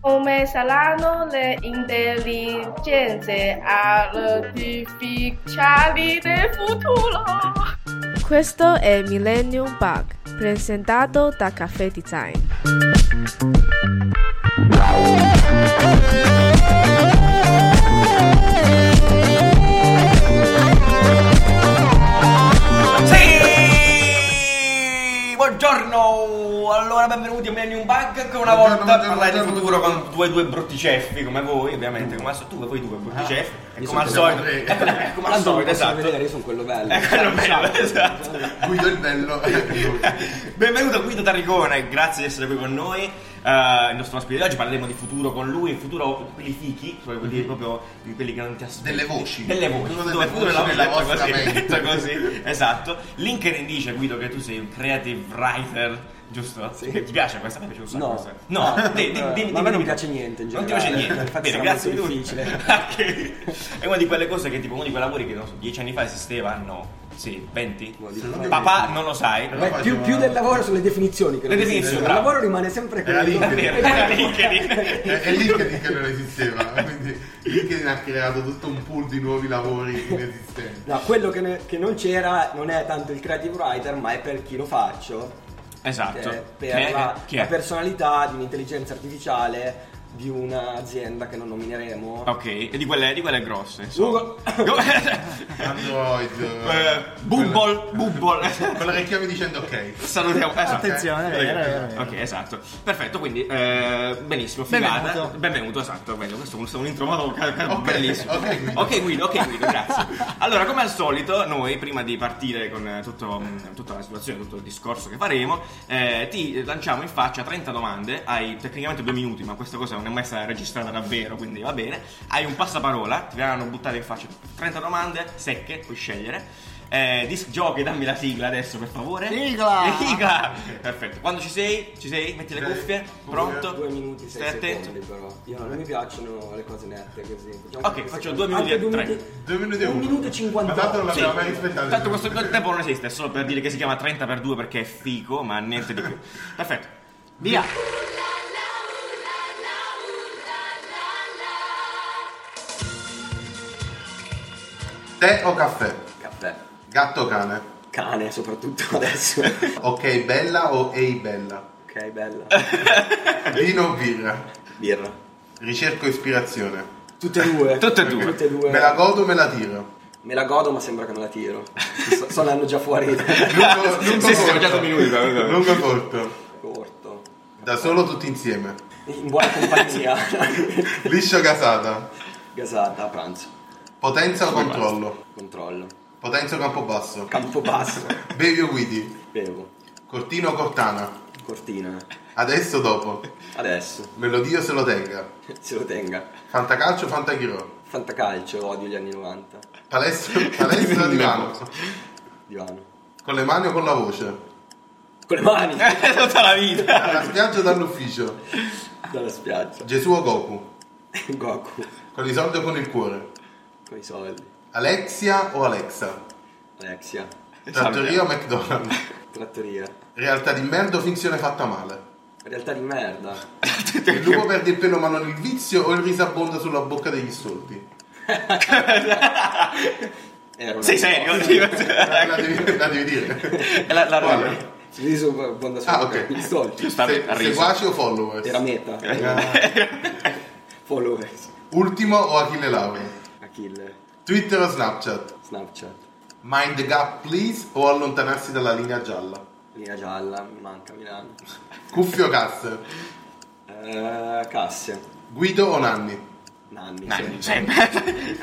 Come saranno le intelligenze artificiali del futuro? Questo è Millennium Bug, presentato da Caffè Design. Allora, benvenuti a Millennium Bug ancora una Buongiorno, volta parlare di buongiorno, futuro con due, due brutticeffi come voi, ovviamente, come al solito. Tu e voi due brutticeffi, e io come al solito. Ecco, ecco, come al solito, esatto. vedere, io sono quello bello. È quello bello, esatto. Guido il bello. Benvenuto Guido Tarricone, grazie di essere qui con noi. Eh, il nostro ospite di oggi parleremo di futuro con lui, il futuro quelli fichi, cioè quelli proprio di quelli che non ti aspetti. Delle voci. Delle voci, Futuro dove delle futuro detto vostra così, così, esatto. LinkedIn dice Guido che tu sei un creative writer, giusto? Sì. Ti piace questa? A me piace un sacco No. questa. No, Eh, dimmi- ma a me non piace niente in Non ti generale. piace niente. Infatti Bene, grazie molto tu. difficile. È una di quelle cose che tipo uno di quei lavori che non so, dieci anni fa esisteva, no. Sì, 20. No, di- Secondo me- Papà non lo sai. Beh, più, più del lavoro sono le definizioni che Le definizioni. Il lavoro rimane sempre Era quello. LinkedIn. Era LinkedIn. È, è LinkedIn che non esisteva, quindi LinkedIn ha creato tutto un pool di nuovi lavori inesistenti. No, quello che, ne- che non c'era non è tanto il creative writer, ma è per chi lo faccio. Esatto. che per Che la, chi è? la personalità di un'intelligenza artificiale di un'azienda che non nomineremo. Ok, e di quelle, di quelle grosse. insomma. Google. Android. Eh, Bubble, Bubble. Quello che chiami dicendo ok. Salutiamo. esatto. Attenzione, è vero, è vero, è vero. Ok, esatto. Perfetto, quindi eh, benissimo, figata. Benvenuto. Benvenuto, esatto. Bello, questo è un- un intro molto ca- ca- Ok, bellissimo. ok, Guido. ok, Guido, ok, Guido, grazie. Allora, come al solito, noi prima di partire con eh, tutto, tutta la situazione, tutto il discorso che faremo, eh, ti lanciamo in faccia 30 domande. Hai tecnicamente due minuti, ma questa cosa non è mai stata registrata davvero, quindi va bene. Hai un passaparola, ti verranno buttate in faccia 30 domande secche, puoi scegliere. Eh, disc jockey, dammi la sigla adesso per favore. Sigla! Sigla! Perfetto. Quando ci sei? Ci sei? Metti le Sì. cuffie? Pronto? Due minuti, sei Stai attento? secondi però. Io non mi piacciono le cose nette così. Facciamo Ok, faccio due minuti e due tre. minuti. Due minuti e Un minuto e 58. Ma tanto non Sì. l'abbiamo mai rispettato. Tanto questo tempo non esiste, è solo per dire che si chiama 30 per 2 perché è fico, ma niente di più. Perfetto. Via! Tè o caffè? Caffè. Gatto o cane? Cane soprattutto adesso. Ok, bella o ehi bella? ok, bella. Vino o birra? Birra. Ricerco o ispirazione? Tutte e due. Tutte e due. Tutte e due. Me la godo o me la tiro? Me la godo ma sembra che me la tiro. So- Sono hanno già fuori. Lungo, lungo Sì, corto. minuti. Lungo o corto? Corto. Da solo tutti insieme? In buona compagnia. Liscio o gasata? Gasata a pranzo. Potenza o controllo? Controllo. Potenza o campobasso? Campo basso. Bevi o guidi? Bevo. Cortino o cortana? Cortina. Adesso o dopo? Adesso. Melodia o se lo tenga? Se lo tenga. Fantacalcio o fantachiro? Fantacalcio, odio gli anni 90. Palestra, palestra o divano? Divano. Con le mani o con la voce? Con le mani. Tutta la vita. Alla spiaggia o dall'ufficio? Dalla spiaggia. Gesù o Goku? Goku. Con i soldi o con il cuore? Con i soldi. Alexia o Alexa? Alexia. Trattoria o McDonald's? Trattoria. Realtà di merda o finzione fatta male? Realtà di merda. Il lupo perde il pelo ma non il vizio o il riso abbonda sulla bocca degli stolti? Era Sei serio? La, la devi, la devi dire. la, la? Il riso buona Ah, ok. Gli stolti. Giustamente, Se- seguaci o followers? Era meta. Followers. Ultimo o Achille Lauro? Achille. Twitter o Snapchat? Snapchat. Mind the gap please o allontanarsi dalla linea gialla? Linea gialla. Mi manca Milano. Cuffie o casse? Eh, casse. Guido o Nanni? Nanni. Nanni, sempre.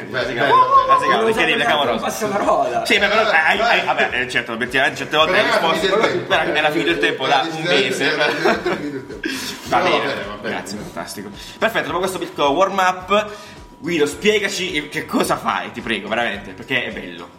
Bello. incredibile, so, clamoroso. passa parola. Sì, ma però hai, hai- vabbè, eh, certo, obiettivamente certe volte hai Però risposto, finito il tempo. però era finito il tempo da un mese. Però bene, va bene. grazie, fantastico. Perfetto, dopo questo piccolo warm up, Guido, spiegaci che cosa fai, ti prego, veramente, perché è bello.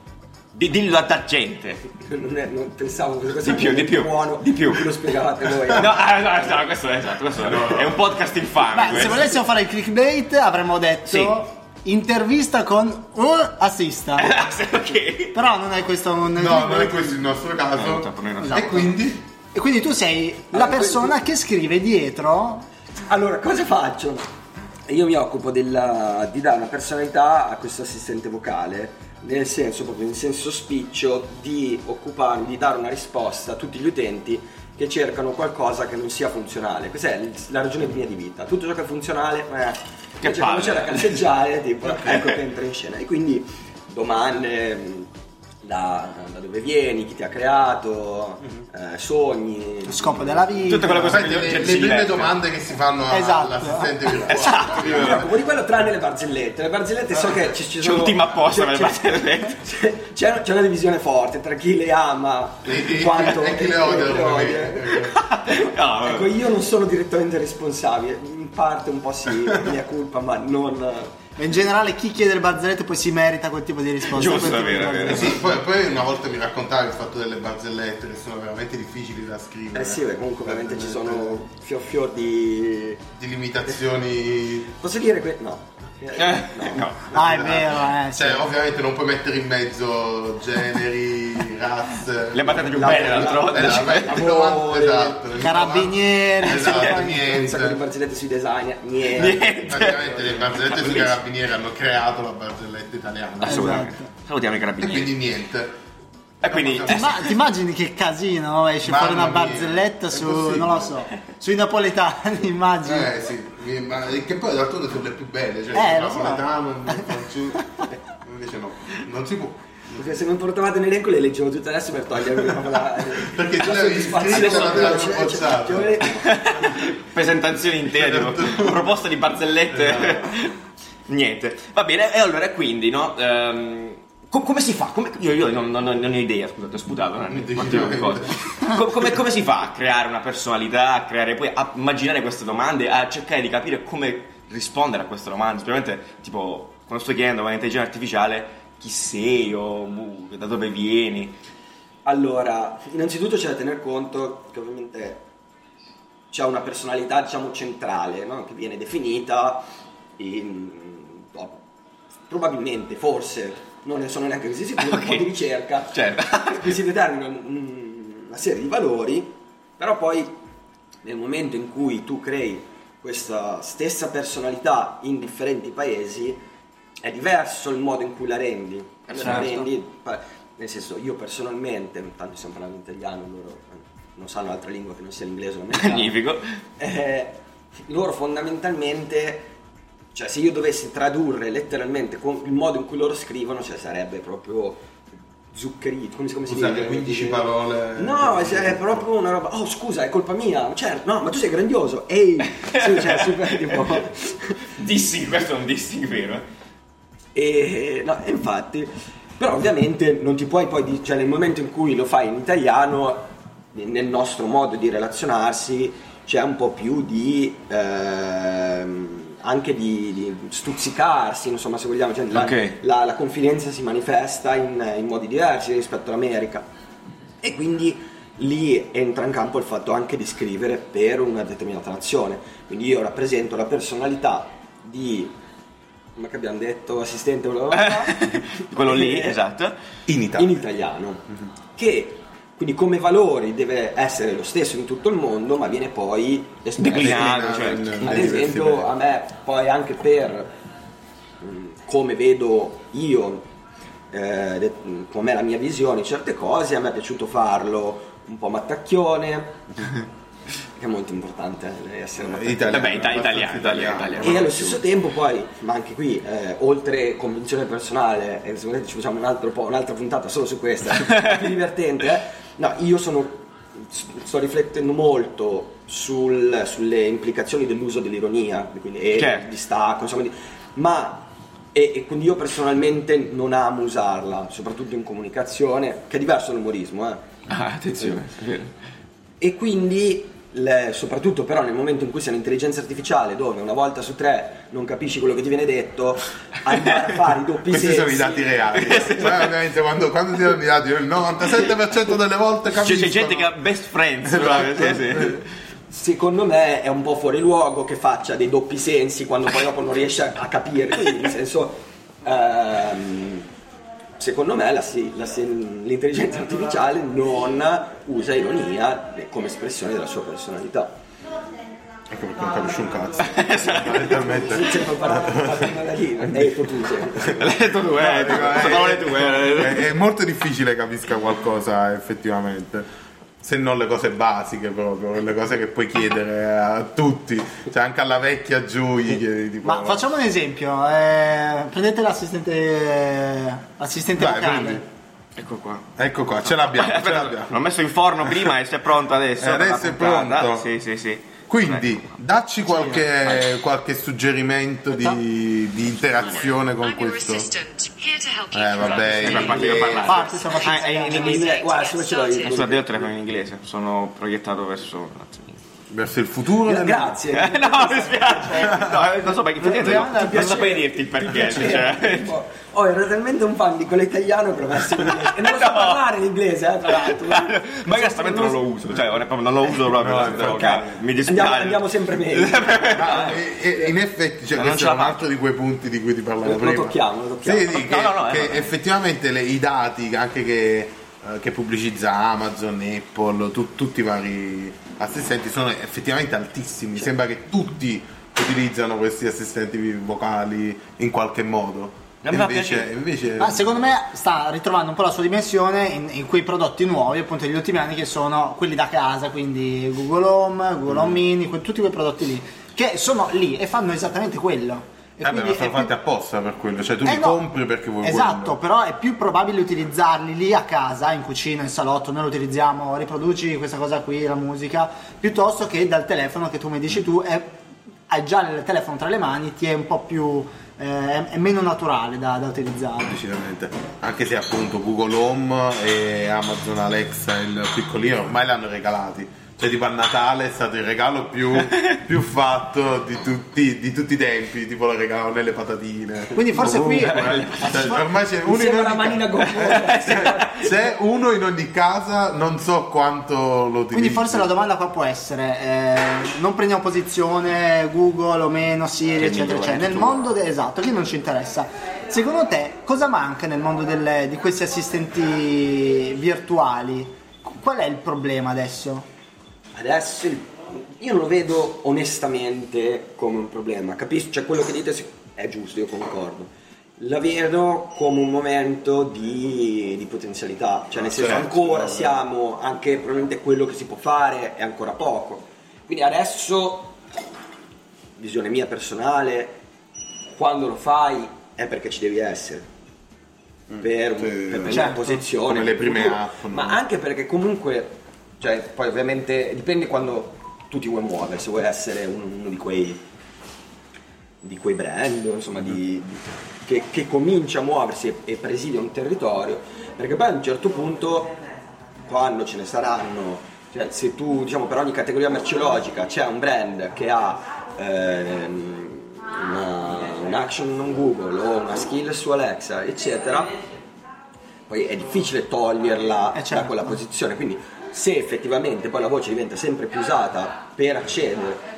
Di- dillo a gente. Non, è- non pensavo che così Di più, di più, buono. di più. Lo spiegavate voi. No, ah, no, no, questo è esatto, questo è un podcast infame. Beh, se volessimo fare il clickbait avremmo detto Sì. intervista con un assista. Ah, ok. Però non è questo un No, non è questo il nostro No, caso. noi non Esatto. E quindi? E quindi tu sei la persona che scrive dietro Allora, cosa faccio? Io mi occupo della- di dare una personalità a questo assistente vocale, nel senso, proprio in senso spiccio, di occuparmi, di dare una risposta a tutti gli utenti che cercano qualcosa che non sia funzionale. Questa è la ragione mia di vita. Tutto ciò che è funzionale, eh, Che invece quando c'è da cazzeggiare, tipo, ecco che entra in scena. E quindi domande da, da dove vieni, chi ti ha creato, eh, sogni. Lo scopo della vita. Tutte quelle cose che le, le si prime domande che si fanno Esatto. all'assistente virtuale. Esatto. Occupo di quello tranne le barzellette. Le barzellette so che ci, ci C'è sono. un team apposta c'è- per le c'è- barzellette. C'è, c'è- c'è una divisione forte tra chi le ama E- quanto e chi le odia, le ovviamente. No. Ecco, io non sono direttamente responsabile, in parte un po' sì, è mia colpa, ma non. Ma in generale chi chiede le barzellette poi si merita quel tipo di risposta. Giusto, è vero, è vero. Sì, poi, poi una volta mi raccontavi il fatto delle barzellette che sono veramente difficili da scrivere. Eh sì, beh, comunque ovviamente ci sono fior fior di. di limitazioni. Posso dire que- No. Eh, no. Ah, è vero, eh. sì. Cioè, ovviamente non puoi mettere in mezzo generi, razze. Le patate più La- belle la- d'altronde. Eh, la- cioè. le domande- esatto, le Carabinieri, Esatto, sì, Un sacco di niente. barzellette sui designer, niente. Niente. Praticamente le barzellette sui carabinieri hanno creato la barzelletta italiana. Assolutamente. Esatto. Salutiamo i E carabinieri. quindi niente. E quindi Ti, ma- ti immagini che casino no? esce Mamma fuori una barzelletta su, non lo so, sui napoletani, immagini. Eh sì, ma che poi d'altronde sono le più belle, cioè Eh, il lo so. napoletano, il francese. Invece no, non si può. Perché se non portavate in elenco le leggevo tutte adesso per togliermi proprio la. Perché tu la le avevi soddisfazione. scritte, ma te Cioè, cioè, bocciato. cioè, presentazioni intere, tipo, proposta di barzellette. Niente. Va bene, e allora quindi, no? ehm, co- come si fa? Come- io io non, non- non ho idea, scusate, ho sputato. non è- Decisamente. cosa. Co- come, come si fa a creare una personalità, a creare poi a immaginare queste domande, a cercare di capire come rispondere a queste domande? Specialmente, tipo, quando sto chiedendo a un'intelligenza artificiale chi sei o uh, da dove vieni. Allora, innanzitutto c'è da tener conto che ovviamente c'è una personalità, diciamo, centrale, no? che viene definita in, oh, probabilmente, forse, non ne sono neanche così sicuro, un po' di ricerca, Certo. qui si determina un- una serie di valori, però poi nel momento in cui tu crei questa stessa personalità in differenti paesi, è diverso il modo in cui la rendi. La Certo. rendi, pa- nel senso, io personalmente, tanto stiamo parlando italiano, loro eh, non sanno altra lingua che non sia l'inglese o l'americano. Magnifico. Eh, loro fondamentalmente, cioè se io dovessi tradurre letteralmente con il modo in cui loro scrivono, cioè sarebbe proprio zuccherito, come, come si Usare dice? 15 parole. No, cioè, è proprio una roba. Oh, scusa, è colpa mia. Certo, no, ma tu sei grandioso. Ehi, sì, cioè, super tipo. Dissing, questo è un dissing vero. E no, e infatti, però ovviamente non ti puoi poi, cioè nel momento in cui lo fai in italiano, nel nostro modo di relazionarsi c'è un po' più di ehm, anche di, di stuzzicarsi, insomma, se vogliamo, cioè, la, Ok. la- la confidenza si manifesta in, in modi diversi rispetto all'America. E quindi lì entra in campo il fatto anche di scrivere per una determinata nazione. Quindi io rappresento la personalità di, come che abbiamo detto, assistente bla bla bla, Quello lì, che- esatto. In in italiano, che quindi come valori deve essere lo stesso in tutto il mondo, ma viene poi espresso. Declinato, certo. in- Ad diversi esempio, a me poi anche per mh, come vedo io, eh, mh, com'è la mia visione di certe cose, a me è piaciuto farlo un po' mattacchione, che è molto importante eh, essere mattacchione. Italiano, Vabbè, ita- italiano, italiano, italiano. E allo stesso tempo poi, ma anche qui, eh, oltre convinzione personale, e se volete ci facciamo un altro po', un'altra puntata solo su questa, è più divertente, eh? No, io sono, sto riflettendo molto sul- sulle implicazioni dell'uso dell'ironia, quindi e Certo. distacco, insomma, di- ma e, e quindi io personalmente non amo usarla, soprattutto in comunicazione, che è diverso dall'umorismo, eh. Ah, attenzione. E quindi, le- soprattutto però nel momento in cui sei un'intelligenza artificiale dove una volta su tre non capisci quello che ti viene detto, andare a fare i doppi Questi sensi. sono i dati reali. Cioè, ovviamente quando, quando ti danno i dati, il 97% delle volte C'è, capiscono. c'è gente che ha best friends. Esatto. proprio, sì, sì. Secondo me è un po' fuori luogo che faccia dei doppi sensi quando poi dopo non riesce a, a capire. Quindi, nel senso, ehm, secondo me la la l'intelligenza artificiale non usa ironia come espressione della sua personalità. Anche perché non capisci un cazzo. Fondamentalmente. Lì, hai detto tu. L'hai detto tu, eh, sono tue. eh. è, è molto difficile capisca qualcosa effettivamente. Se non le cose basiche proprio, le cose che puoi chiedere a tutti, cioè anche alla vecchia giù gli chiedi tipo... Ma facciamo un esempio, eh, prendete l'assistente, l'assistente Vai, vocale. prendi. Ecco qua. Ecco qua, ce l'abbiamo, ce l'abbiamo. l'ho messo in forno prima e se è pronto adesso. Eh, adesso è pronto. Sì, sì, sì. Quindi, dacci qualche, qualche suggerimento di, di interazione con questo. Eh vabbè, in inglese. parlare. Parte, stiamo facendo Ah, in inglese. Guarda, se ce l'ho io. Scusate, io ho il telefono in inglese, sono proiettato verso un attimo. Verso il futuro. del- Grazie. Eh, no, mi spiace. No, eh, non so perché effettivamente non, non saprei dirti il perché. Cioè. Oh, ero talmente un fan di quello italiano che l'ho messo in inglese. E non so No. parlare l'inglese, eh, tra l'altro. Ma onestamente non lo uso, cioè non lo uso proprio. No, vocale. Mi dispiace. Andiamo, andiamo sempre meglio. Ah, e- e in effetti, cioè, Non questo è un altro di quei punti di cui ti parlavo Lo prima. tocchiamo, lo tocchiamo. Sì, sì, che, No, no, no, eh, che no. effettivamente le- i dati anche che, eh, che pubblicizza Amazon, Apple, tu- tutti i vari assistenti sono effettivamente altissimi. Sembra che tutti utilizzano questi assistenti vocali in qualche modo. Invece, invece Ma secondo me sta ritrovando un po' la sua dimensione in, in quei prodotti nuovi, appunto degli ultimi anni, che sono quelli da casa, quindi Google Home, Google Home Mini, que- tutti quei prodotti lì, che sono lì e fanno esattamente quello. E Eh beh, ma sono è più- fatti apposta per quello, cioè tu Eh li no, compri perché vuoi Esatto, quello. però è più probabile utilizzarli lì a casa, in cucina, in salotto, noi lo utilizziamo, riproduci questa cosa qui, la musica, piuttosto che dal telefono che tu mi dici tu, è- hai già il telefono tra le mani, ti è un po' più... eh, è, è meno naturale da, da utilizzare. Decisamente. Anche se appunto Google Home e Amazon Alexa, il piccolino, ormai l'hanno regalati. Cioè tipo a Natale è stato il regalo più, più fatto di tutti, di tutti i tempi, tipo lo regalavano nelle patatine. Quindi forse qui-. Cioè, ormai c'è uno in ogni ca-. C'è uno in ogni casa, non so quanto lo utilizzi. Quindi forse la domanda qua può essere, eh, non prendiamo posizione Google o meno, Siri, eccetera, eccetera. Nel mondo de- esatto, che non ci interessa. Secondo te cosa manca nel mondo delle- di questi assistenti virtuali? Qual è il problema adesso? Adesso io non lo vedo onestamente come un problema, capisco? Cioè quello che dite è giusto, io concordo. La vedo come un momento di, di potenzialità, cioè nel senso Certo. ancora siamo, anche probabilmente quello che si può fare è ancora poco. Quindi adesso, visione mia personale, quando lo fai è perché ci devi essere. Per, un- sì, per prendere certo. posizione Come le per prime app, no? ma anche perché comunque cioè poi ovviamente dipende quando tu ti vuoi muovere se vuoi essere uno, di quei di quei brand insomma di, di- che, che comincia a muoversi e, e presidia un territorio. Perché poi a un certo punto quando ce ne saranno cioè se tu diciamo per ogni categoria merceologica c'è un brand che ha ehm, una, un'action on Google o una skill su Alexa eccetera poi è difficile toglierla Eh, certo. da quella posizione, quindi se effettivamente poi la voce diventa sempre più usata per accedere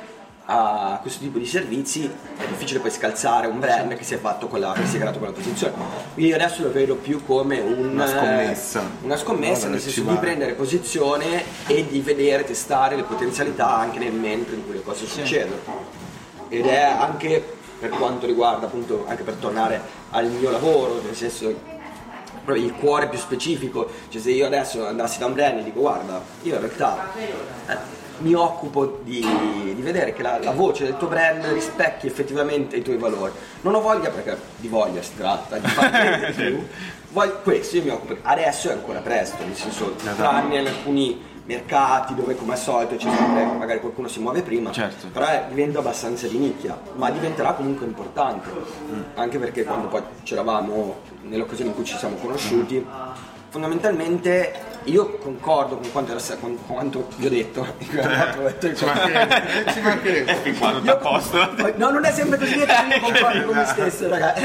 a questo tipo di servizi è difficile poi scalzare un brand che si è fatto quella, che si è creato quella posizione. Quindi io adesso lo vedo più come un- Una scommessa. una scommessa No, nel senso di prendere posizione e di vedere, testare le potenzialità anche nel mentre in cui le cose succedono. Ed è anche per quanto riguarda appunto, anche per tornare al mio lavoro, nel senso proprio il cuore più specifico, cioè se io adesso andassi da un brand e dico guarda, io in realtà eh, mi occupo di, di vedere che la, la voce del tuo brand rispecchi effettivamente i tuoi valori. Non ho voglia perché di voglia si tratta, di fare di più. Voglio, questo io mi occupo. Adesso è ancora presto, nel senso, tranne in alcuni mercati dove come al solito c'è sempre magari qualcuno si muove prima, Certo. però è- diventa abbastanza di nicchia, ma diventerà comunque importante, anche perché quando poi c'eravamo nelle occasioni in cui ci siamo conosciuti, fondamentalmente io concordo con quanto, era, con, quanto vi ho detto, Ci mancherebbe, ci mancherebbe. Fin qua tutto a posto. No, non è sempre così detto, io concordo con me stesso, raga.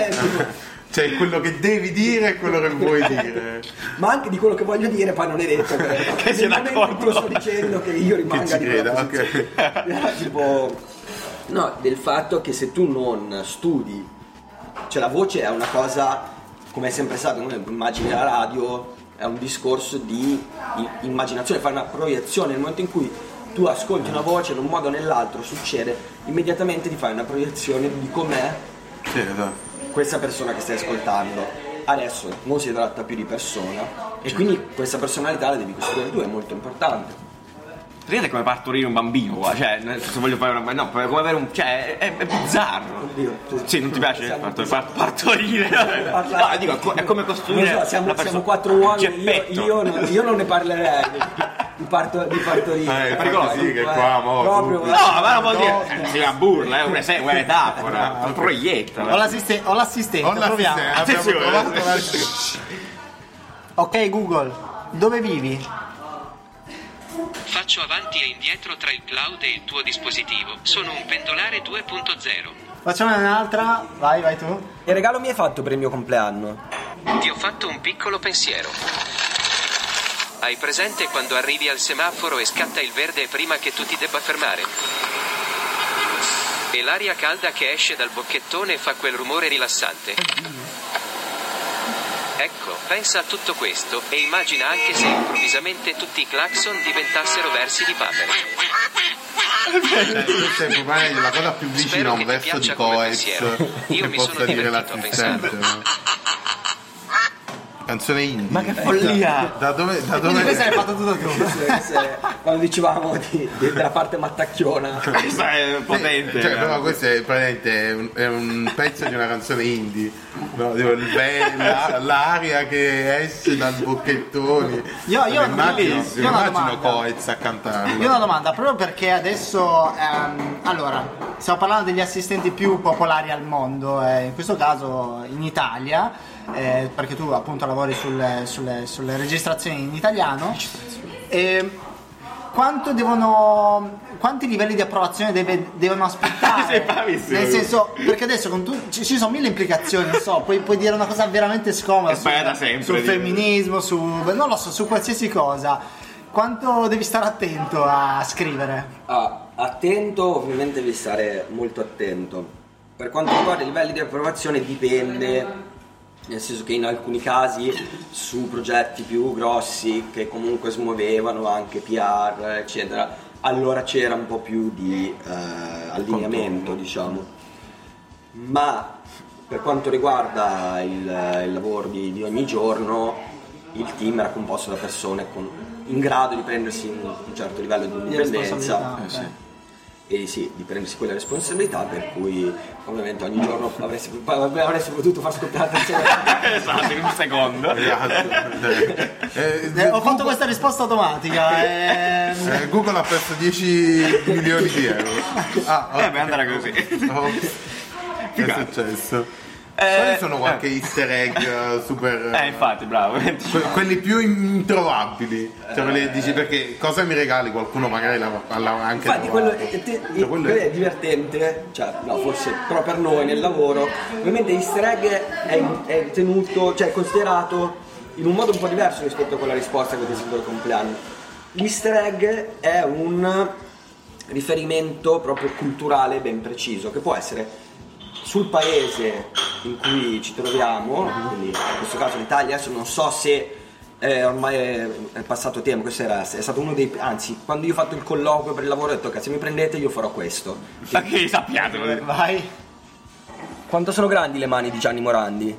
Cioè quello che devi dire e quello che vuoi dire. ma anche di quello che voglio dire poi non è detto che, Che sia lo sto d'accordo. dicendo che io rimanga ci di quella creda, posizione. ok. tipo no del fatto che se tu non studi cioè la voce è una cosa come è sempre stato no? immagini la radio è un discorso di immaginazione fare una proiezione nel momento in cui tu ascolti una voce in un modo o nell'altro, succede, immediatamente ti fai una proiezione di com'è Sì, esatto. Questa persona che stai ascoltando. Adesso non si tratta più di persona e quindi questa personalità la devi costruire tu, è molto importante. Vedete come partorire un bambino qua? Cioè, senso, voglio fare una. No, come avere un. Cioè, è, è bizzarro. Oddio, Sì, non ti piace siamo- partor- par- partorire? No, dico, è co- è come costruire. Non so, siamo, una siamo persona- quattro uomini, io, io non, io non ne parlerei di, parto, di partorire. Eh, pericoloso. infatti sì, che qua, mo, Proprio- No, ma non vuol dire. Eh, sì, una burla, è una, se- una metafora, una proietta. Ho, l'assiste- ho l'assistente, Ho proviamo. Attenzione. Ok Google, dove vivi? Faccio avanti e indietro tra il cloud e il tuo dispositivo. Sono un pendolare 2.0. Facciamo un'altra, vai, vai tu. Che regalo mi hai fatto per il mio compleanno? Ti ho fatto un piccolo pensiero. Hai presente quando arrivi al semaforo e scatta il verde prima che tu ti debba fermare? E l'aria calda che esce dal bocchettone fa quel rumore rilassante. Ecco, pensa a tutto questo e immagina anche se improvvisamente tutti i clacson diventassero versi di papere. Cioè, questa è probabilmente la cosa più vicina a un verso di Coez. Io mi sono divertito a l'assistente. No? Canzone indie. Ma che follia! Da dove, da dove questa l'hai fatta tutta tu. Quando dicevamo di- di- della parte mattacchiona. Questa è potente. Cioè, eh. però questo è praticamente un, è un pezzo di una canzone indie. No, tipo, il be- la- l'aria che esce dal bocchettone. Io- io- immagino, io ho una immagino. Coez a cantarlo. Io ho una domanda, proprio perché adesso, ehm, allora, stiamo parlando degli assistenti più popolari al mondo, eh, in questo caso in Italia, eh, perché tu appunto lavori sulle, sulle- sulle registrazioni in italiano. E quanto devono, quanti livelli di approvazione deve- devono aspettare? Sei bravissimo. Nel senso, perché adesso con tu, ci, ci sono mille implicazioni, non so, puoi, puoi dire una cosa veramente scomoda sul- sempre, sul femminismo, su, non lo so, su qualsiasi cosa. Quanto devi stare attento a scrivere? Ah, attento, ovviamente devi stare molto attento. Per quanto riguarda i livelli di approvazione dipende, nel senso che in alcuni casi su progetti più grossi che comunque smuovevano anche PR, eccetera, allora c'era un po' più di eh, allineamento, diciamo. Ma per quanto riguarda il, il lavoro di, di ogni giorno, il team era composto da persone con- in grado di prendersi un, un certo livello di Di indipendenza responsabilità. E sì, di prendersi quelle responsabilità per cui ovviamente ogni giorno avresti, avresti potuto far scoppiare l'attenzione esatto, in un secondo. Eh, Eh, ho fatto questa risposta automatica. ehm, eh, Google ha perso 10 milioni di euro. Ah, Eh, beh, andrà così. oh, che è successo? Eh, Quali sono qualche easter egg eh, super... Eh, infatti, bravo. Que- quelli più introvabili. Cioè che dici perché cosa mi regali? Qualcuno magari l'ha, l'ha anche infatti quello, è, te- Cioè, quello quello è- divertente cioè no forse però per noi nel lavoro. Ovviamente easter egg è, è tenuto cioè è considerato in un modo un po' diverso rispetto a quella risposta che ti sento al compleanno. L'easter egg è un riferimento proprio culturale ben preciso che può essere sul paese in cui ci troviamo, quindi in questo caso l'Italia, adesso non so se eh, ormai è, è passato tempo, questo era, è stato uno dei... anzi, quando io ho fatto il colloquio per il lavoro ho detto che se mi prendete io farò questo. Ma che sappiatelo. vai. Quanto sono grandi le mani di Gianni Morandi?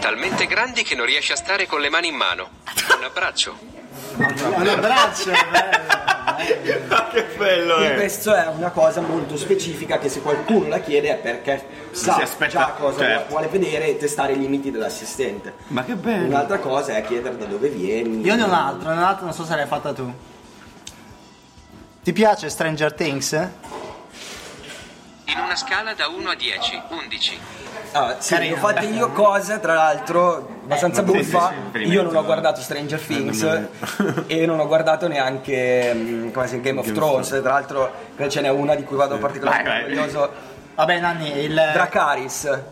Talmente grandi che non riesci a stare con le mani in mano. Un abbraccio. Un abbraccio. bello. Che bello è. questo è una cosa molto specifica che se qualcuno la chiede è perché sa Si aspetta- già cosa certo. vuole vedere e testare i limiti dell'assistente. Ma che bello. Un'altra cosa è chiedere da dove vieni. Io ne ho un altro, ne ho un altro, non so se l'hai fatta tu. Ti piace Stranger Things? In una scala da 1 a 10, 11. Ah, sì, Carino. ho fatto io cose, tra l'altro, abbastanza sì, buffa. sì, sì, io non ho guardato Stranger Things e non ho guardato neanche mm, come si Game of Thrones. Tra l'altro, ce n'è una di cui vado particolarmente orgoglioso. Vabbè, Nanni, il. Dracaris.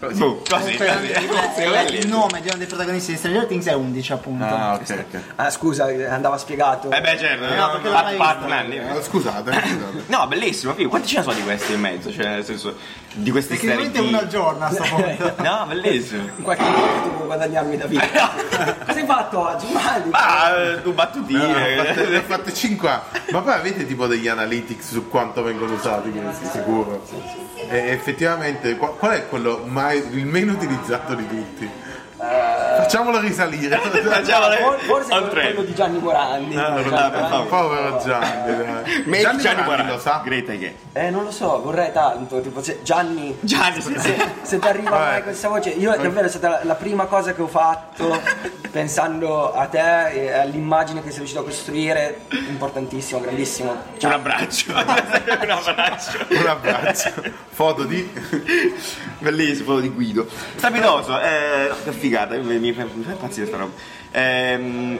Così, Comunque, così. il- Sì, nome di uno dei protagonisti di Stranger Things è 11 appunto. Ah, ok, ok. Ah, scusa, andava spiegato. Eh beh, certo, No, perché l'ho Pat- mai Pat visto. Mann, Eh, Scusate, scusate. No, bellissimo, figo. Quanti ce ne sono di questi in mezzo? Cioè, nel senso, di questi Tecnicamente serie uno B? al giorno a sto punto. No, bellissimo. In qualche modo devo guadagnarmi da vita. Cosa hai fatto oggi? Ah, eh, tu No, ne ho battutine. fatte- ne ho fatte 5 anni. Ma poi avete tipo degli analytics su quanto vengono usati questi, sicuro? E effettivamente, qua- qual è quello mai, il meno utilizzato di tutti? Facciamolo risalire. Facciamo le- For- Forse quello, quello di Gianni Morandi. Ah, Gianni vabbè, Morandi. vabbè. Povero Gianni. Make Gianni Gianni Morandi lo sa. Great again. Eh, non lo so, vorrei tanto. Tipo, se Gianni. Gianni, sì, sì. Se ti arriva mai questa voce, io davvero è stata la, la prima cosa che ho fatto pensando a te e all'immagine che sei riuscito a costruire, importantissimo, grandissimo. Un abbraccio. un abbraccio. Un abbraccio. Foto di... Bellissimo, foto di Guido. Strepitoso, eh, che figata, mi, mi fa mi fa impazzire sta roba. Ehm,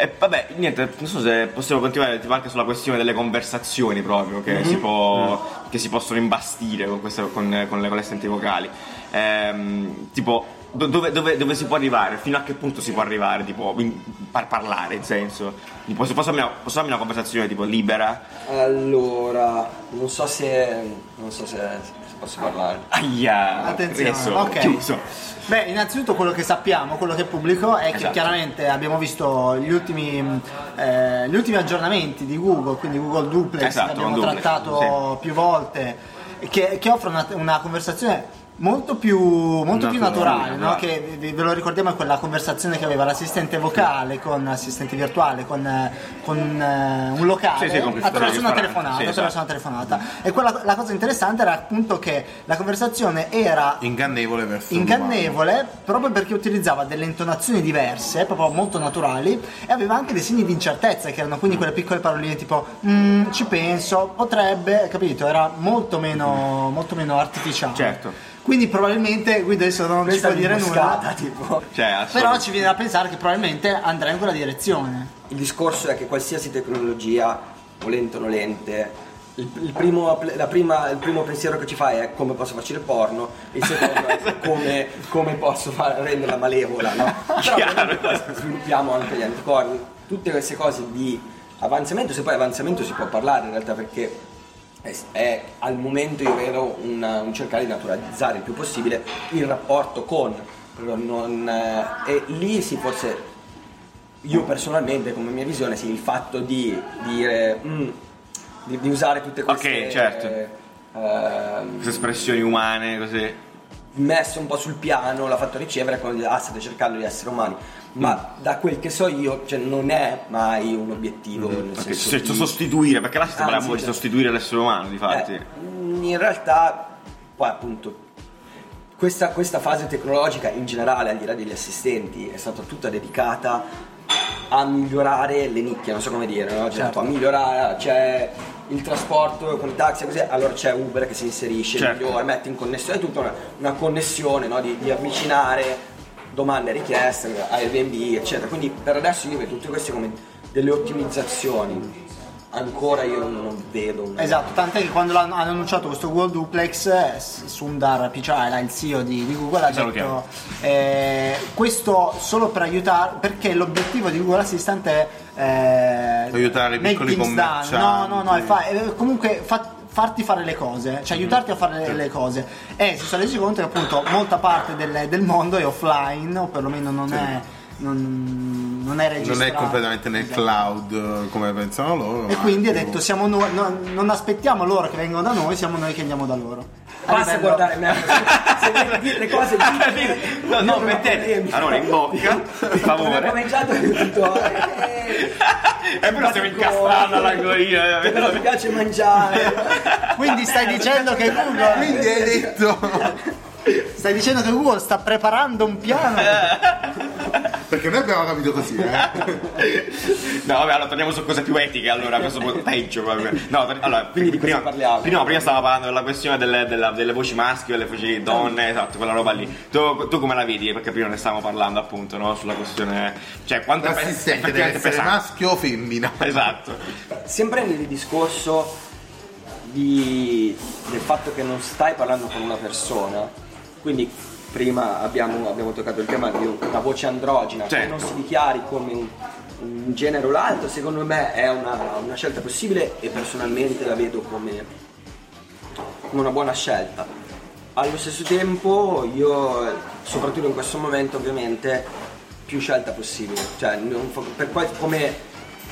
e vabbè, niente, non so se possiamo continuare tipo, anche sulla questione delle conversazioni proprio che, si, può, che si possono imbastire con, queste, con, con le, con le vocali. Ehm, tipo, do- dove, dove- dove si può arrivare? Fino a che punto si può arrivare? Tipo, in- par- parlare, in senso. Tipo, posso, posso, posso farmi una conversazione tipo libera? Allora, non so se. non so se posso parlare. Aia, Attenzione, adesso, ok. chiuso. Beh, innanzitutto quello che sappiamo, quello che è pubblico è che Esatto. chiaramente abbiamo visto gli ultimi, eh, gli ultimi aggiornamenti di Google, quindi Google Duplex Esatto, che abbiamo Duplex, trattato più volte, che, che offre una, una conversazione molto più, molto più Naturale, naturale, no? naturale. che ve ve lo ricordiamo è quella conversazione che aveva l'assistente vocale con l'assistente virtuale, con, con eh, un locale Sì, sì, con attraverso una telefonata. sì, attraverso esatto. una telefonata. E quella, la cosa interessante era appunto che la conversazione era Ingannevole verso ingannevole proprio perché utilizzava delle intonazioni diverse, proprio molto naturali e aveva anche dei segni di incertezza che erano quindi quelle piccole paroline tipo "Mm, ci penso, potrebbe, capito? Era molto meno, molto meno artificiale. Certo. Quindi probabilmente Guido adesso non Questa ci può dire nulla. tipo. Cioè, Però ci viene da pensare che probabilmente andrà in quella direzione. Il discorso è che qualsiasi tecnologia, volente o nolente, il, il primo, la prima- il primo pensiero che ci fai è come posso farci il porno, il secondo è come, come posso far- renderla malevola, no? Però sviluppiamo anche gli anticorpi, tutte queste cose di avanzamento, se poi avanzamento si può parlare in realtà perché è, è al momento io vedo una- un cercare di naturalizzare il più possibile il rapporto con, non, eh, e lì sì forse io personalmente come mia visione sì il fatto di dire mm, di, di usare tutte queste Ok, certo. eh, queste espressioni umane così. messo un po' sul piano l'ha fatto ricevere quando dice, ah state cercando di essere umani ma da quel che so io cioè, non è mai un obiettivo nel Ok, senso di- sostituire, perché là si parla proprio di cioè- sostituire l'essere umano, di fatti. Eh, in realtà, poi appunto, questa, questa fase tecnologica in generale, al di là degli assistenti, è stata tutta dedicata a migliorare le nicchie, non so come dire, no? Cioè, Certo. a migliorare, c'è il trasporto con i taxi così, allora c'è Uber che si inserisce, Certo. migliora, mette in connessione, è tutta una, una connessione no? di, di avvicinare domande richieste, Airbnb, eccetera. Quindi per adesso io vedo tutte queste come delle ottimizzazioni. Ancora io non, vedo una Esatto, tant'è che quando l'hanno- hanno annunciato questo Google Duplex, eh, Sundar Pichai, era il CEO di, di Google, ha detto eh, questo solo per aiutare, perché l'obiettivo di Google Assistant è eh, Aiutare i make piccoli things done. No, commercianti. no, no, è fa- comunque fa- farti fare le cose, cioè aiutarti a fare le, le cose. E si sono resi conto che appunto molta parte del, del mondo è offline, o perlomeno non è... Non, non è registrato. Non è completamente nel Esatto. cloud eh, come pensano loro. E quindi ha detto siamo noi, no- non aspettiamo loro che vengono da noi, siamo noi che andiamo da loro. Basta livello- guardare me, se devi dire le cose di No, no, mettete allora in bocca, per favore. cominciato ho detto eh, E però stiamo incastrando all'angolina. che però mi piace mangiare. Quindi stai dicendo che Google Quindi hai detto. stai dicendo che Google sta preparando un piano Perché noi abbiamo capito così, eh. No, vabbè, allora torniamo su cose più etiche, allora questo può peggio proprio. No, tor- allora, Quindi di cosa prima, parliamo? Prima, prima stavamo parlando della questione delle, della- delle voci maschili e delle voci donne, esatto, quella roba lì. Tu, tu come la vedi? Perché prima ne stavamo parlando appunto, no? Sulla questione. Cioè, quanto è pe- L'assistente deve effettivamente essere pesante. maschio o femmina. Esatto. Sempre nel discorso di- del fatto che non stai parlando con una persona, quindi prima abbiamo, abbiamo toccato il tema di una voce androgina che Certo. non si dichiari come un, un genere o l'altro, secondo me è una, una scelta possibile e personalmente la vedo come, come una buona scelta. Allo stesso tempo io, soprattutto in questo momento ovviamente, più scelta possibile, cioè non per qual- come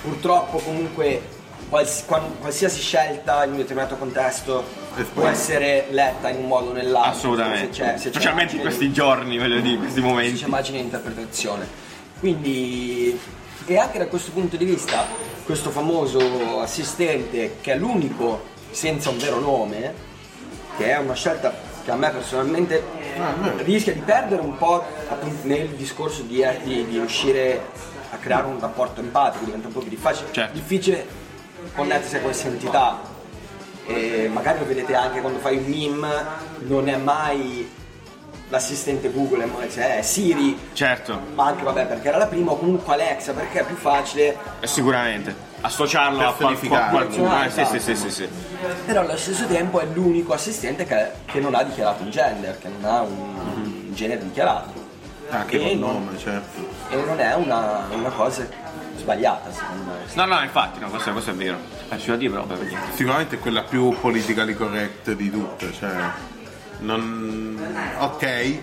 purtroppo comunque quals- qualsiasi scelta in un determinato contesto può essere letta in un modo o nell'altro. Assolutamente. Se c'è- se c'è Specialmente in questi giorni, voglio dire, in questi momenti. c'è margine di interpretazione. Quindi, e anche da questo punto di vista, questo famoso assistente che è l'unico senza un vero nome, che è una scelta che a me personalmente rischia di perdere un po' appunto nel discorso di, di- di riuscire a creare un rapporto empatico, diventa un po' più difficile, Certo. difficile connettersi a questa entità. E magari lo vedete anche quando fai un meme, non è mai l'assistente Google, è mai- cioè è Siri, Certo, ma anche vabbè perché era la prima o comunque Alexa perché è più facile eh, sicuramente. Associarlo a qualcuno. eh, sì, Esatto. sì, sì, sì, sì. però allo stesso tempo è l'unico assistente che, che non ha dichiarato un gender che non ha un genere dichiarato Anche E col non- nome, certo. e non è una, una cosa sbagliata secondo me No, no, infatti, no, questo, questo è vero. Eh, ci da dire però, Sicuramente è quella più politically correct di tutte, cioè. Non. Ok.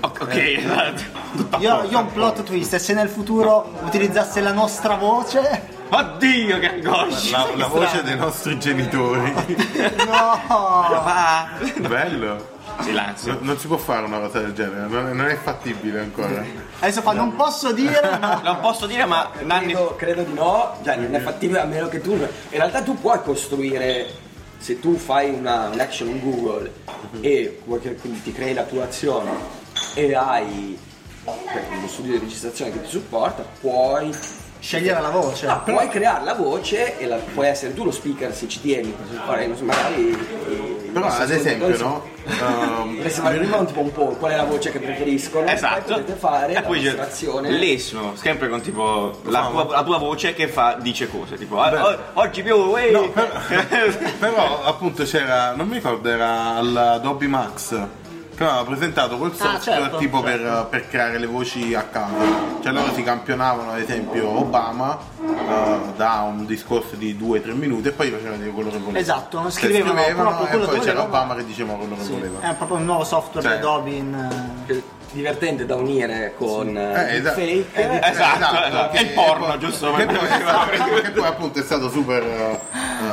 Ok, ok, esatto. A Io, io ho un plot twist, e se nel futuro utilizzasse la nostra voce... Oddio, che angoscia! La, la voce dei nostri genitori. No! Bello. Silenzio. No- non si può fare una cosa del genere, non è, non è fattibile ancora. Adesso fa, non posso dire, ma... Non posso dire, ma Nanni. credo, credo di no cioè non è fattibile a meno che tu in realtà tu puoi costruire se tu fai una, un action in Google e quindi ti crei la tua azione e hai uno studio di registrazione che ti supporta puoi Scegliere la voce. Ah, puoi creare la voce e la- puoi essere tu lo speaker se ci tieni, magari i Però ad esempio, no? Fare prima un tipo un po' qual è la voce che preferiscono, Esatto. potete fare e poi c'è bellissimo, sempre con tipo la tua, la tua voce che fa, dice cose, tipo "Ah, oh, oggi più, ehi!" No, però, però, appunto c'era, non mi ricordo, era all'Adobe Max che aveva presentato quel software certo, tipo Per, per creare le voci a caso. Cioè loro si campionavano ad esempio Obama eh, da un discorso di 2-3 minuti e poi facevano quello che volevano. Esatto, Cioè, scrivevano proprio e poi che c'era volevano. Obama che diceva quello che voleva. È proprio un nuovo software Cioè. di Adobe in... Che- divertente da unire con Eh, eh, il esa- fake. eh, Esatto, esatto. che- È il porno, giusto? Che poi, che poi appunto è stato super, eh,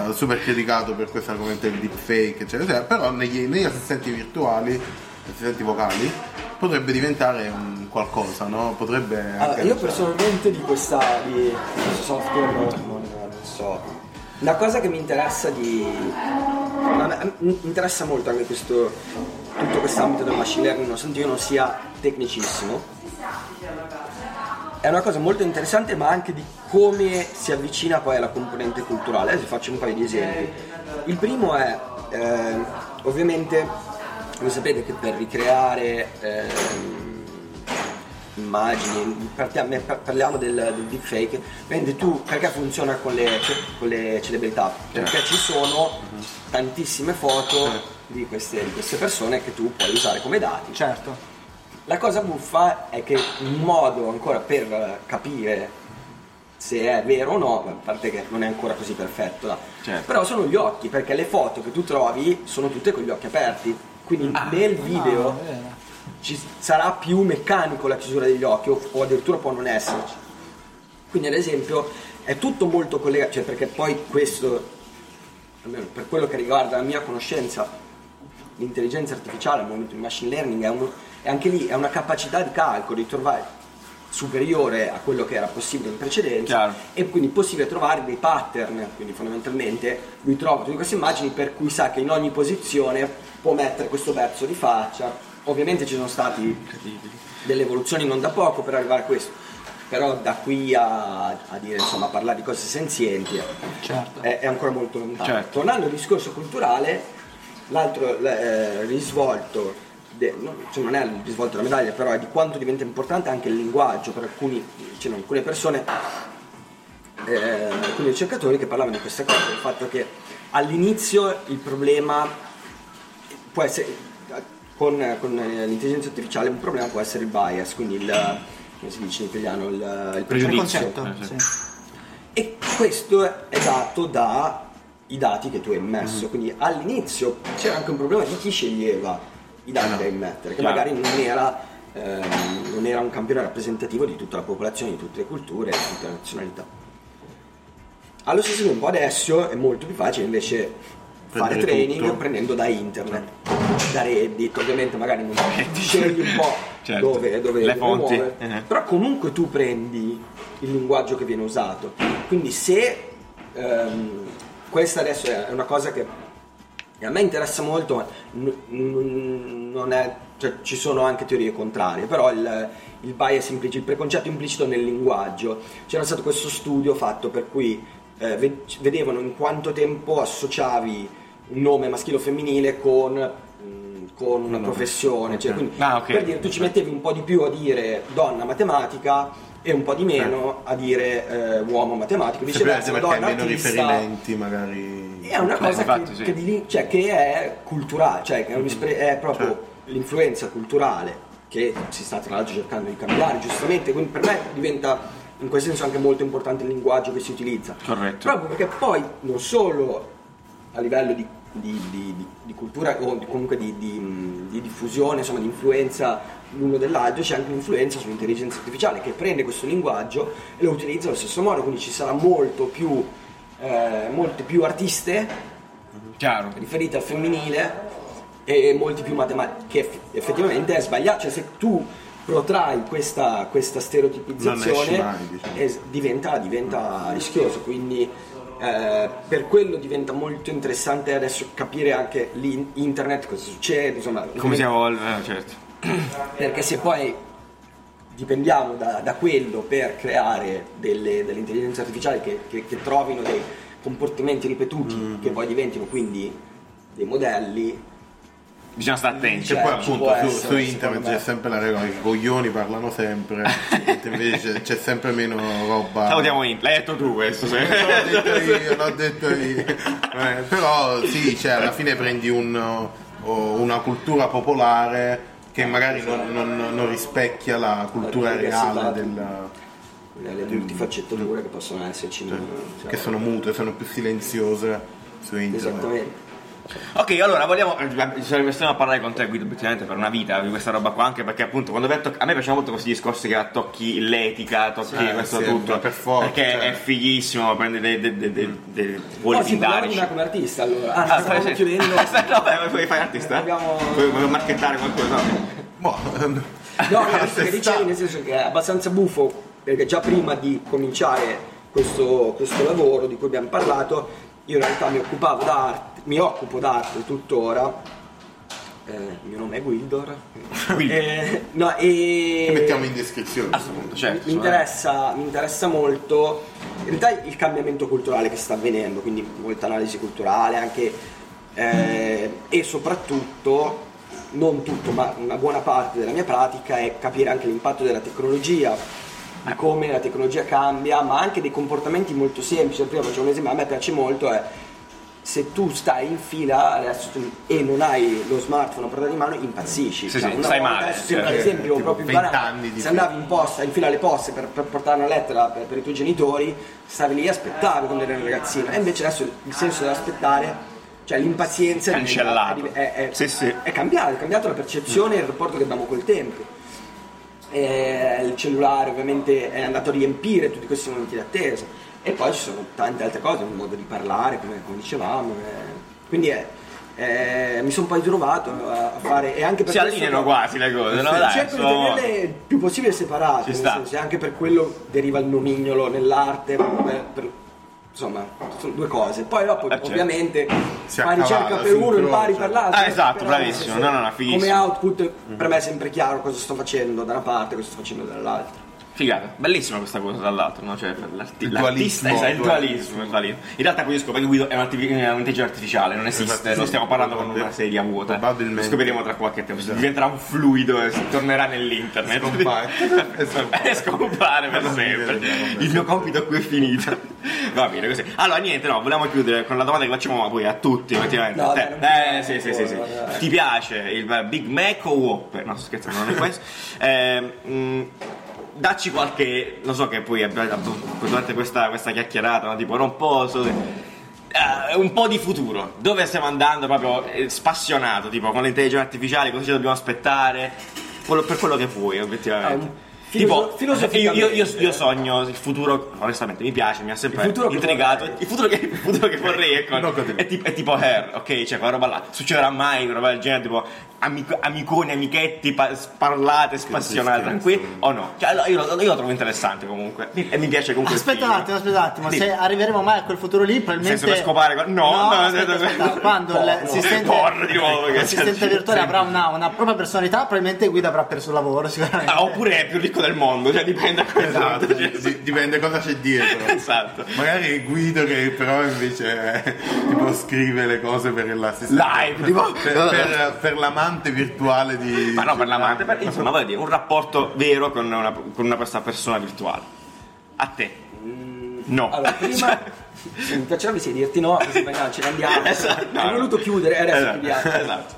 eh, super criticato per questo argomento del deepfake, eccetera, eccetera. Però negli, negli assistenti virtuali, assistenti vocali, potrebbe diventare un qualcosa, no? Potrebbe Allora, io personalmente di, questa, di questo software non, non- so. Una cosa che mi interessa di. Mi interessa molto anche questo. tutto quest'ambito del machine learning, nonostante io non sia tecnicissimo. È una cosa molto interessante, ma anche di come si avvicina poi alla componente culturale. Adesso faccio un paio di esempi. Il primo è, ehm, ovviamente, voi sapete che per ricreare ehm, immagini, parliamo del, del deepfake, quindi tu perché funziona con le, con le celebrità? Perché ci sono tantissime foto di queste, di queste persone che tu puoi usare come dati. Certo. La cosa buffa è che un modo ancora per capire se è vero o no, a parte che non è ancora così perfetto, no. Certo. però sono gli occhi, perché le foto che tu trovi sono tutte con gli occhi aperti. Quindi nel video Ah, vero. ci sarà più meccanico la chiusura degli occhi o, o addirittura può non esserci. Quindi ad esempio è tutto molto collegato, cioè perché poi questo, almeno per quello che riguarda la mia conoscenza, l'intelligenza artificiale, il movimento di machine learning è, un- è anche lì, è una capacità di calcolo, di trovare superiore a quello che era possibile in precedenza Chiaro. e quindi è possibile trovare dei pattern, quindi fondamentalmente lui trova tutte queste immagini per cui sa che in ogni posizione può mettere questo verso di faccia. Ovviamente ci sono stati delle evoluzioni non da poco per arrivare a questo, però da qui a, a dire insomma a parlare di cose senzienti Certo. è, è ancora molto lontano. Certo. Tornando al discorso culturale, l'altro eh, risvolto, de- no, cioè non è il risvolto della medaglia, però è di quanto diventa importante anche il linguaggio per alcuni, cioè, no, alcune persone, eh, alcuni ricercatori che parlavano di questa cosa, del fatto che all'inizio il problema può essere con, con l'intelligenza artificiale un problema può essere il bias, quindi il, come si dice in italiano, il, il pregiudizio. Eh, sì. E questo è dato dai dati che tu hai immesso, quindi all'inizio c'era anche un problema di chi sceglieva i dati da immettere, che Chiaro. magari non era, ehm, non era un campione rappresentativo di tutta la popolazione, di tutte le culture di tutte le nazionalità. Allo stesso tempo adesso è molto più facile invece fare Prendere training tutto. prendendo da internet, da Reddit, ovviamente magari non scegli un po' Certo. dove, dove, Le fonti. Eh. però comunque tu prendi il linguaggio che viene usato. Quindi se ehm, questa adesso è una cosa che a me interessa molto, ma n- n- non è, cioè, ci sono anche teorie contrarie, però il, il bias implicito, il preconcetto implicito nel linguaggio, c'era stato questo studio fatto per cui eh, ve- vedevano in quanto tempo associavi un nome maschile o femminile con, con una professione, cioè, quindi, Ah, ok. per dire tu ci mettevi un po' di più a dire donna matematica e un po' di meno a dire eh, uomo matematico, perché hai donna meno artista riferimenti magari. è una Eh, cosa infatti, che, sì. che di- cioè, che è culturale, cioè che è, un'ispre- è proprio Certo. l'influenza culturale che si sta tra l'altro cercando di cambiare, giustamente, quindi per me diventa in questo senso anche molto importante il linguaggio che si utilizza. Corretto. Proprio perché poi non solo a livello di, di- di- di- di cultura o comunque di, di- di diffusione, insomma di influenza l'uno dell'altro, c'è anche un'influenza sull'intelligenza artificiale che prende questo linguaggio e lo utilizza allo stesso modo, quindi ci sarà molto più, eh, molte più artiste Chiaro. riferite al femminile e molti più matematiche, che eff- effettivamente è sbagliato, cioè se tu protrai questa, questa stereotipizzazione mai, diciamo. es- diventa, diventa rischioso, quindi eh, per quello diventa molto interessante adesso capire anche l'internet, cosa succede, insomma, Come si evolve, eh, certo. perché se poi dipendiamo da, da quello per creare delle, delle intelligenze artificiali che, che- che trovino dei comportamenti ripetuti Mm. che poi diventino quindi dei modelli Bisogna stare attenti. Che Cioè, poi appunto su, essere, su internet c'è sempre la regola che i coglioni parlano sempre, mentre invece c'è sempre meno roba. Salutiamo in. L'hai detto tu questo, se- L'ho detto io, l'ho detto io. Eh, però sì, cioè, alla fine prendi un, una cultura popolare che magari non, non- non rispecchia la cultura reale del, le multifaccettature che possono esserci cioè, che sono mute, sono più silenziose su internet. esattamente Ok, allora vogliamo. Ci sarebbe stiamo a parlare con te, Guido, effettivamente per una vita di questa roba qua, anche perché appunto quando vai a me piacciono molto questi discorsi che tocchi l'etica, tocchi Sì, questo sì, tutto. per forza, perché cioè. è fighissimo, prende dei, dei, dei, dei, dei voli oh, di me come artista allora ah, Ah, stavamo sì. chiudendo no, beh, vuoi fare artista? Abbiamo- marchettare qualcosa? Boh, No, no, questo che dicevi nel senso che è abbastanza buffo perché già prima di cominciare questo, questo lavoro di cui abbiamo parlato, io in realtà mi occupavo d'arte, mi occupo d'arte tuttora. Eh, il mio nome è. Wildor. Eh, no, e Che mettiamo in descrizione. Appunto, certo. mi, interessa, mi interessa molto in realtà il cambiamento culturale che sta avvenendo, quindi molta analisi culturale anche eh, e soprattutto, non tutto, ma una buona parte della mia pratica è capire anche l'impatto della tecnologia, di come la tecnologia cambia, ma anche dei comportamenti molto semplici. Prima facevo un esempio, a me piace molto è se tu stai in fila adesso e non hai lo smartphone a portata di mano impazzisci Sì, Cioè, sì, stai male, adesso cioè, ad esempio proprio 20 banale. se andavi in posta in fila alle poste per, per portare una lettera per, per i tuoi genitori stavi lì e aspettavi quando eri un ragazzino e invece adesso il senso dell'aspettare cioè l'impazienza Cancellato. è, è, Sì, sì. è cambiato è cambiato la percezione e il rapporto che abbiamo col tempo e il cellulare ovviamente è andato a riempire tutti questi momenti di attesa e poi ci sono tante altre cose, un modo di parlare come, come dicevamo eh. quindi è- eh, mi sono poi trovato a fare e anche per Si allineano che- quasi le cose, no? Dai, cerco di insomma. tenerle il più possibile separate nel senso, e anche per quello deriva il nomignolo nell'arte per- per- insomma sono due cose poi dopo certo. ovviamente fai ricerca per uno impari incrocia. per l'altro Ah, esatto, bravissimo. No, no, no, come output per me è sempre chiaro cosa sto facendo da una parte e cosa sto facendo dall'altra Figata, bellissima questa cosa dall'altro, no? Cioè, l'arti- Il dualismo. esatto, il dualismo, il dualismo. In realtà qui scopro che Guido è è un'intelligenza artificiale, non esiste, Esatto. non stiamo parlando con una sedia vuota. Lo scopriremo tra qualche tempo, diventerà un fluido e tornerà nell'internet. Scompare. E scompare. e scompare per sempre. Il mio compito qui è finito. Va bene così. Allora, niente, no, volevamo chiudere con la domanda che facciamo poi a tutti, effettivamente. No, Te- eh, sì, sì, sì, sì. Ti piace il Big Mac o Whopper? No, sto scherzando, non è questo. Eh, mm, dacci qualche, lo so che poi durante questa, questa chiacchierata, no, tipo, non posso... eh, un po' di futuro, dove stiamo andando? Proprio eh, spassionato, tipo con l'intelligenza artificiale, cosa ci dobbiamo aspettare, quello- per quello che puoi, obiettivamente. Eh, Tipo, filoso- filosoficamente. io, io- io- io sogno il futuro, onestamente mi piace, mi ha sempre Il intrigato. Il futuro che, il futuro che vorrei ecco, così. è, tipo, è tipo Hair, ok? Cioè, quella roba là. Succederà mai, quella roba del genere, tipo amico- amiconi, amichetti, pa- sparlate, spassionate, tranquilli, o no? Cioè, allora, io, lo, io lo trovo interessante comunque. E mi piace comunque. il Aspetta un attimo, aspetta un attimo, se arriveremo mai a quel futuro lì, probabilmente. Senso per scopare no, no, aspetta, no, no, aspetta, no. quando Porno. l'assistente, Porno di nuovo, l'assistente virtuale avrà una, una propria personalità, probabilmente Guida avrà perso il lavoro, sicuramente. Ah, oppure è più ricco del mondo, cioè dipende da quello. Esatto, Cioè, di- dipende cosa c'è dietro. esatto. Magari Guido che però invece eh, tipo scrive le cose per l'assistente. Live, tipo- per, per- per l'amante virtuale di. Ma no, per l'amante, per, insomma, voglio dire, un rapporto vero con una, con una questa persona virtuale. A te. No. Allora, prima mi piacerebbe sì dirti no, così ce ne andiamo. Esatto, no, Hai voluto chiudere, e adesso Esatto, chiudiamo. esatto.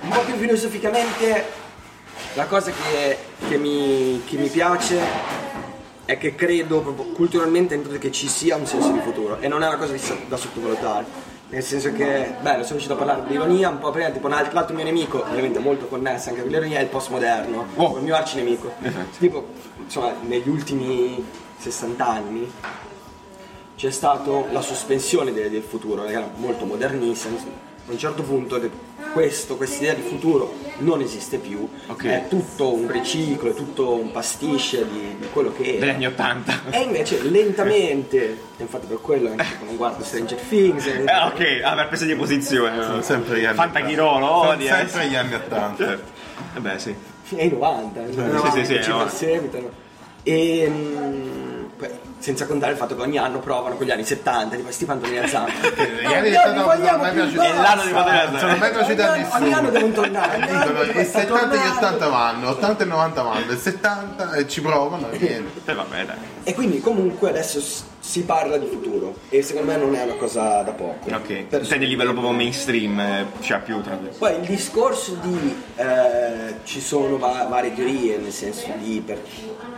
Un po' più filosoficamente, la cosa che, che mi, che mi piace è che credo proprio culturalmente che ci sia un senso di futuro e non è una cosa da sottovalutare. Nel senso che, bello, sono riuscito a parlare di ironia, un po' prima, tipo un alt- l'altro mio nemico, ovviamente molto connesso anche con l'ironia, è il postmoderno, Oh. il mio arcinemico. Esatto. Tipo, insomma, negli ultimi 60 anni c'è stata la sospensione del, del futuro, che era molto modernista. A un certo punto questo, questa idea di futuro non esiste più, Ok. è tutto un riciclo, è tutto un pasticce di, di quello che Degli era. anni 80. E invece lentamente, e infatti per quello anche non guardo Stranger Things, Eh, ok, ah, per presa di posizione. Sono sempre gli anni. Fantachirolo, Sono odia. sempre gli anni 80. Certo. Eh beh, sì. e i 90, sì, sì, sì, ci no. perseguitano. E poi, senza contare il fatto che ogni anno provano con gli anni 70, tipo sti pantaloni a zampa. Gli anni 70 non sono mai piaciuti. È l'anno di poter Non sono mai piaciuti a Ogni anno- ogni nessuno. anno devono tornare, Il 70 e gli tornare. 80 vanno, 80 e 90 vanno, il 70 e ci provano e niente. Eh, vabbè, dai. E quindi comunque adesso si parla di futuro e secondo me non è una cosa da poco. Ok. Per- Intendi a livello proprio mainstream, c'è più tra Poi il discorso di eh, ci sono va- varie teorie, nel senso di per-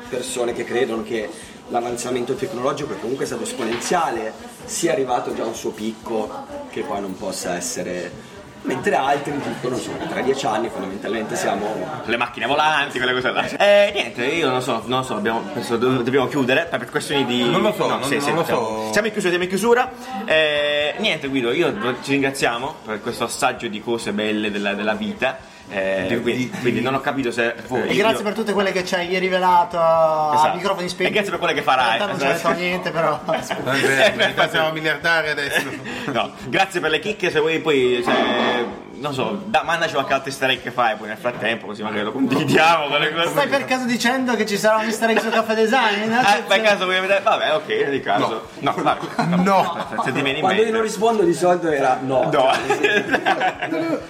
persone che credono che l'avanzamento tecnologico, che comunque è stato esponenziale, sia arrivato già a un suo picco che poi non possa essere. Mentre altri dicono che tra dieci anni fondamentalmente siamo. le macchine volanti, quelle cose là. Eh, niente, io non so, non so, abbiamo, penso do- dobbiamo chiudere per per questioni di. Non lo so, no, non- sì, non sì, lo siamo- so. Siamo in chiusura, siamo in chiusura. Eh, niente, Guido, io ci ringraziamo per questo assaggio di cose belle della, della vita. Eh, Di- quindi, di- quindi non ho capito se. E grazie per tutte quelle che ci hai rivelato a Esatto. microfoni spenti. E grazie per quelle che farai. Non ci hai detto Esatto. niente, però. Non è vero, mica siamo miliardari adesso. No, grazie per le chicche, se vuoi poi, se, non so, da, mandaci qualche altro easter egg che fai poi nel frattempo, così magari lo condividiamo. con le cose. Stai per caso dicendo che ci sarà un easter egg su Caffè Design? Eh, per caso vuoi vedere? Vabbè, ok, di caso. No. No. Ti viene in Quando io non rispondo di solito era no. No.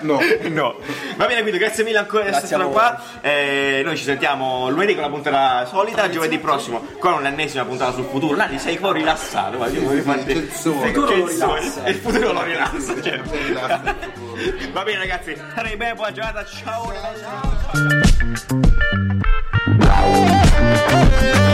No. no. Va bene, Guido, grazie mille ancora di essere stato qua. Eh, noi ci sentiamo lunedì con la puntata solita, giovedì prossimo con l'ennesima puntata sul futuro. Nani, sei un po' rilassato, guarda, io voglio farti- Il futuro lo rilassa. Il futuro lo rilassa, certo. Va bene ragazzi, starei bene, buona giornata, ciao ragazzi. Ciao, ciao, ciao.